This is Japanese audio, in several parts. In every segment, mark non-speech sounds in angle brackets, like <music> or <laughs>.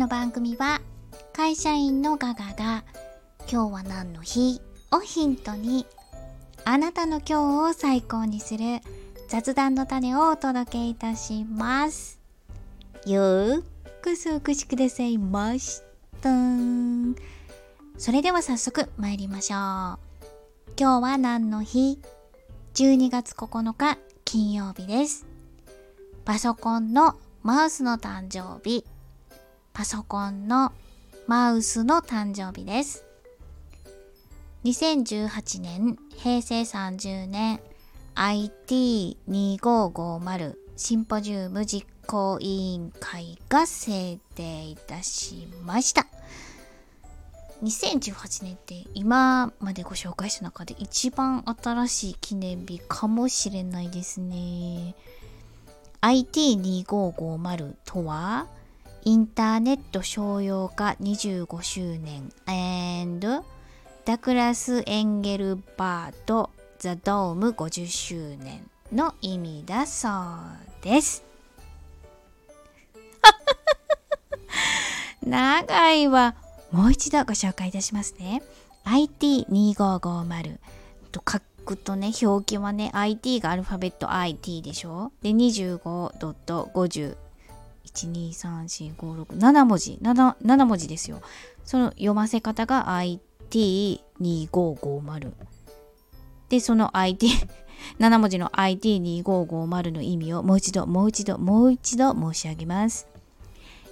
の番組は会社員のガガが今日は何の日？をヒントにあなたの今日を最高にする雑談の種をお届けいたします。よーくそお越しくださいました。それでは早速参りましょう。今日は何の日 ?12 月9日金曜日です。パソコンのマウスの誕生日。パソコンのマウスの誕生日です。2018年、平成30年、IT2550 シンポジウム実行委員会が制定いたしました。2018年って今までご紹介した中で一番新しい記念日かもしれないですね。IT2550 とはインターネット商用化25周年 and ダクラス・エンゲルバート・ザ・ドーム50周年の意味だそうです。<laughs> 長いわ。もう一度ご紹介いたしますね。IT2550 と書くとね、表記はね、IT がアルファベット IT でしょで、25.50 1234567文字。7, 7文字ですよ。その読ませ方が IT2550 でその IT7 <laughs> 文字の IT2550 の意味をもう一度もう一度もう一度申し上げます。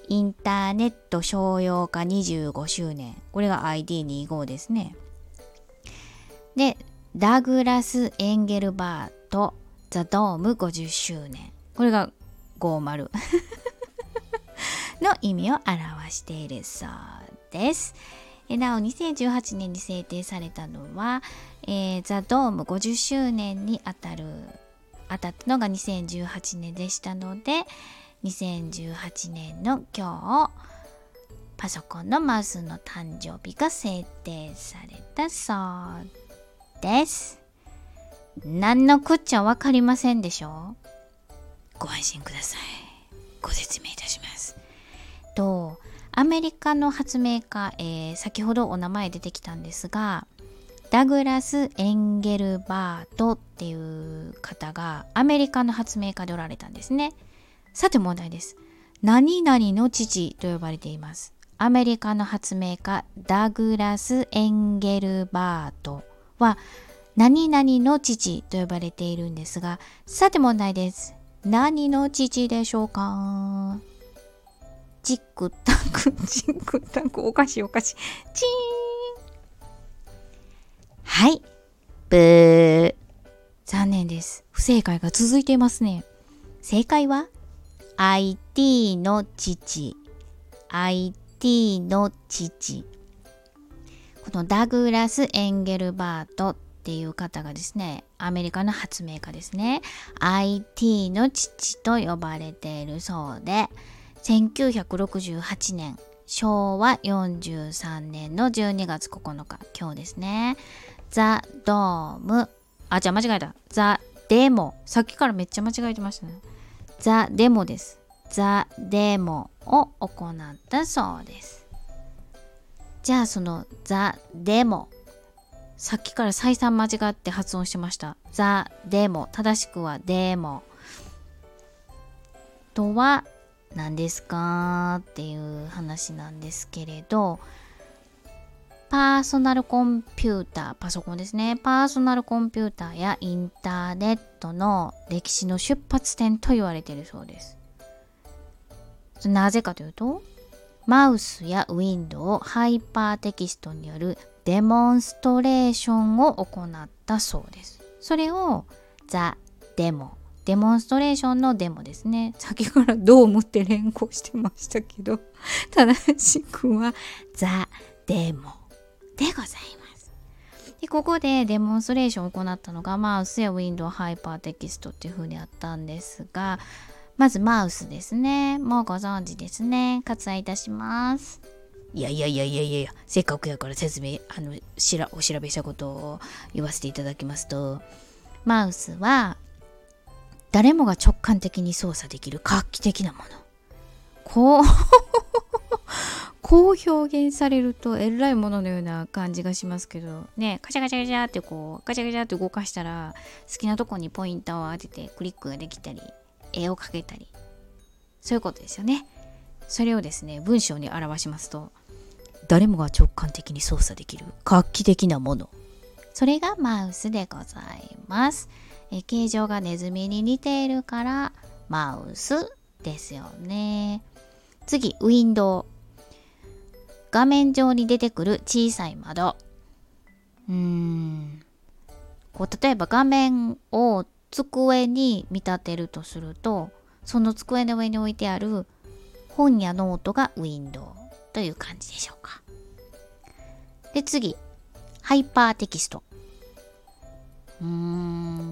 インターネット商用化25周年。これが IT25 ですね。でダグラス・エンゲルバート・ザ・ドーム50周年。これが50の意味を表しているそうです。なお2018年に制定されたのは、えー、ザ・ドーム50周年にあたる当たったのが2018年でしたので2018年の今日パソコンのマウスの誕生日が制定されたそうです。何のこっちゃわかりませんでしょご安心ください。ご説明。アメリカの発明家、えー、先ほどお名前出てきたんですがダグラス・エンゲルバートっていう方がアメリカの発明家でおられたんですね。さて問題です。何々の父と呼ばれています。アメリカの発明家ダグラス・エンゲルバートは何々の父と呼ばれているんですがさて問題です。何の父でしょうか？チックタク、チックタク、おかしいおかしい。チーンはい。ブー。残念です。不正解が続いていますね。正解は IT の父。IT の父。このダグラス・エンゲルバートっていう方がですね、アメリカの発明家ですね。IT の父と呼ばれているそうで、1968年昭和43年の12月9日今日ですね。ザ・ドーム。あじゃあ間違えた。ザ・デモ。さっきからめっちゃ間違えてましたね。ザ・デモです。ザ・デモを行ったそうです。じゃあそのザ・デモ。さっきから再三間違って発音しました。ザ・デモ。正しくはデモ。とは何ですかっていう話なんですけれどパーソナルコンピューター、パソコンですね。パーソナルコンピューターやインターネットの歴史の出発点と言われているそうです。なぜかというと、マウスやウィンドウハイパーテキストによるデモンストレーションを行ったそうです。それをザ・デモデモンストレーションのデモですね。先からドームって連呼してましたけど、<laughs> 正しくはザ・デモでございます。で、ここでデモンストレーションを行ったのがマウスやウィンドウハイパーテキストっていう風にあったんですが、まずマウスですね。もうご存知ですね。割愛いたします。いやいやいやいやいやせっかくやから説明、あの、しら、お調べしたことを言わせていただきますと、マウスは誰もが直感的に操作できる画期的なもの。こう <laughs> こう表現されるとえらいもののような感じがしますけど。ねカチャカチャカチャってこうガチャガチャって動かしたら好きなとこにポインターを当ててクリックができたり絵を描けたり。そういうことですよね。それをですね文章に表しますと誰もが直感的に操作できる画期的なもの。それがマウスでございます。え形状がネズミに似ているからマウスですよね。次ウィンドウ。画面上に出てくる小さい窓。うーん。こう例えば画面を机に見立てるとするとその机の上に置いてある本やノートがウィンドウという感じでしょうか。で次ハイパーテキスト。うーん。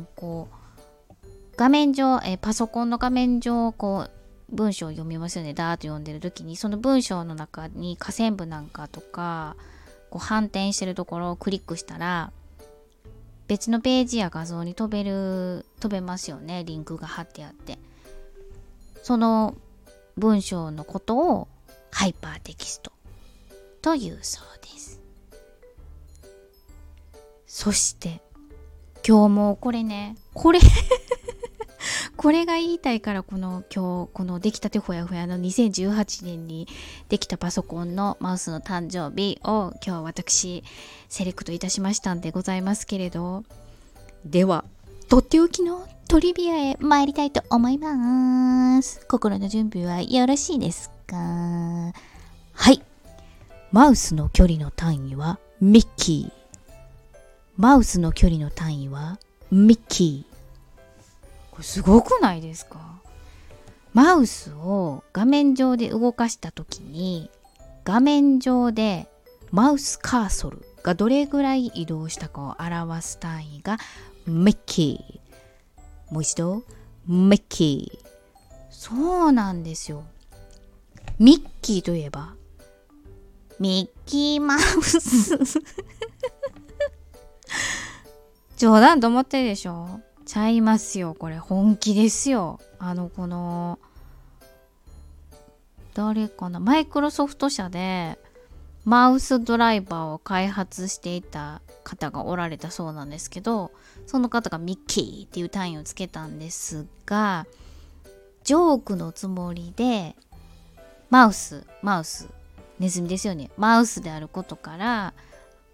画面上えパソコンの画面上こう文章を読みますよねダーッと読んでる時にその文章の中に下線部なんかとかこう反転してるところをクリックしたら別のページや画像に飛べる飛べますよね。リンクが貼ってあって。その文章のことをハイパーテキストというそうです。そして今日もこれねこれこれが言いたいからこの今日この出来たてほやほやの2018年にできたパソコンのマウスの誕生日を今日私セレクトいたしましたんでございますけれど。ではとっておきのトリビアへ参りたいと思います。心の準備はよろしいですか？はい。マウスの距離の単位はミッキー。マウスの距離の単位はミッキー。これすごくないですか？マウスを画面上で動かした時に画面上でマウスカーソルがどれぐらい移動したかを表す単位がミッキー。もう一度ミッキー。そうなんですよ。ミッキーといえばミッキーマウス。<laughs> 冗談と思ってるでしょ？ちゃいますよ。これ本気ですよ。あのこの誰かな？マイクロソフト社でマウスドライバーを開発していた方がおられたそうなんですけどその方がミッキーっていう単位をつけたんですがジョークのつもりでマウスマウスネズミですよね。マウスであることから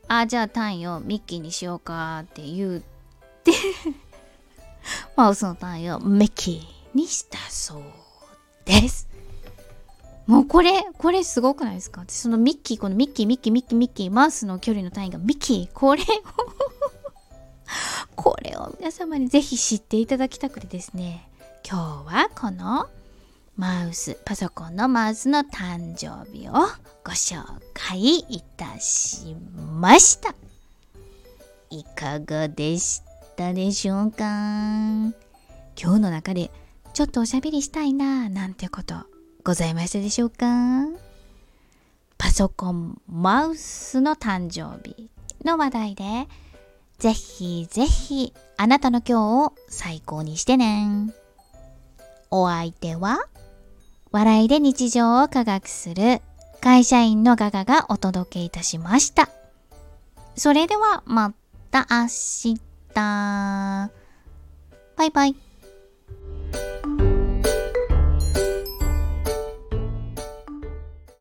あじゃあ単位をミッキーにしようかって言ってマウスの単位をミッキにしたそうです。もうこれ、これすごくないですか？そのミッキー、このミッキー、ミッキー、ミッキー、ミッキー、マウスの距離の単位がミッキー、これを <laughs> これを皆様にぜひ知っていただきたくてですね、今日はこのマウス、パソコンのマウスの誕生日をご紹介いたしました。いかがでした？たでしょうか？今日の中でちょっとおしゃべりしたいななんてことございましたでしょうか？パソコン、マウスの誕生日の話題でぜひぜひあなたの今日を最高にしてね。お相手は笑いで日常を科学する会社員のガガがお届けいたしました。それではまた明日。バイバイ。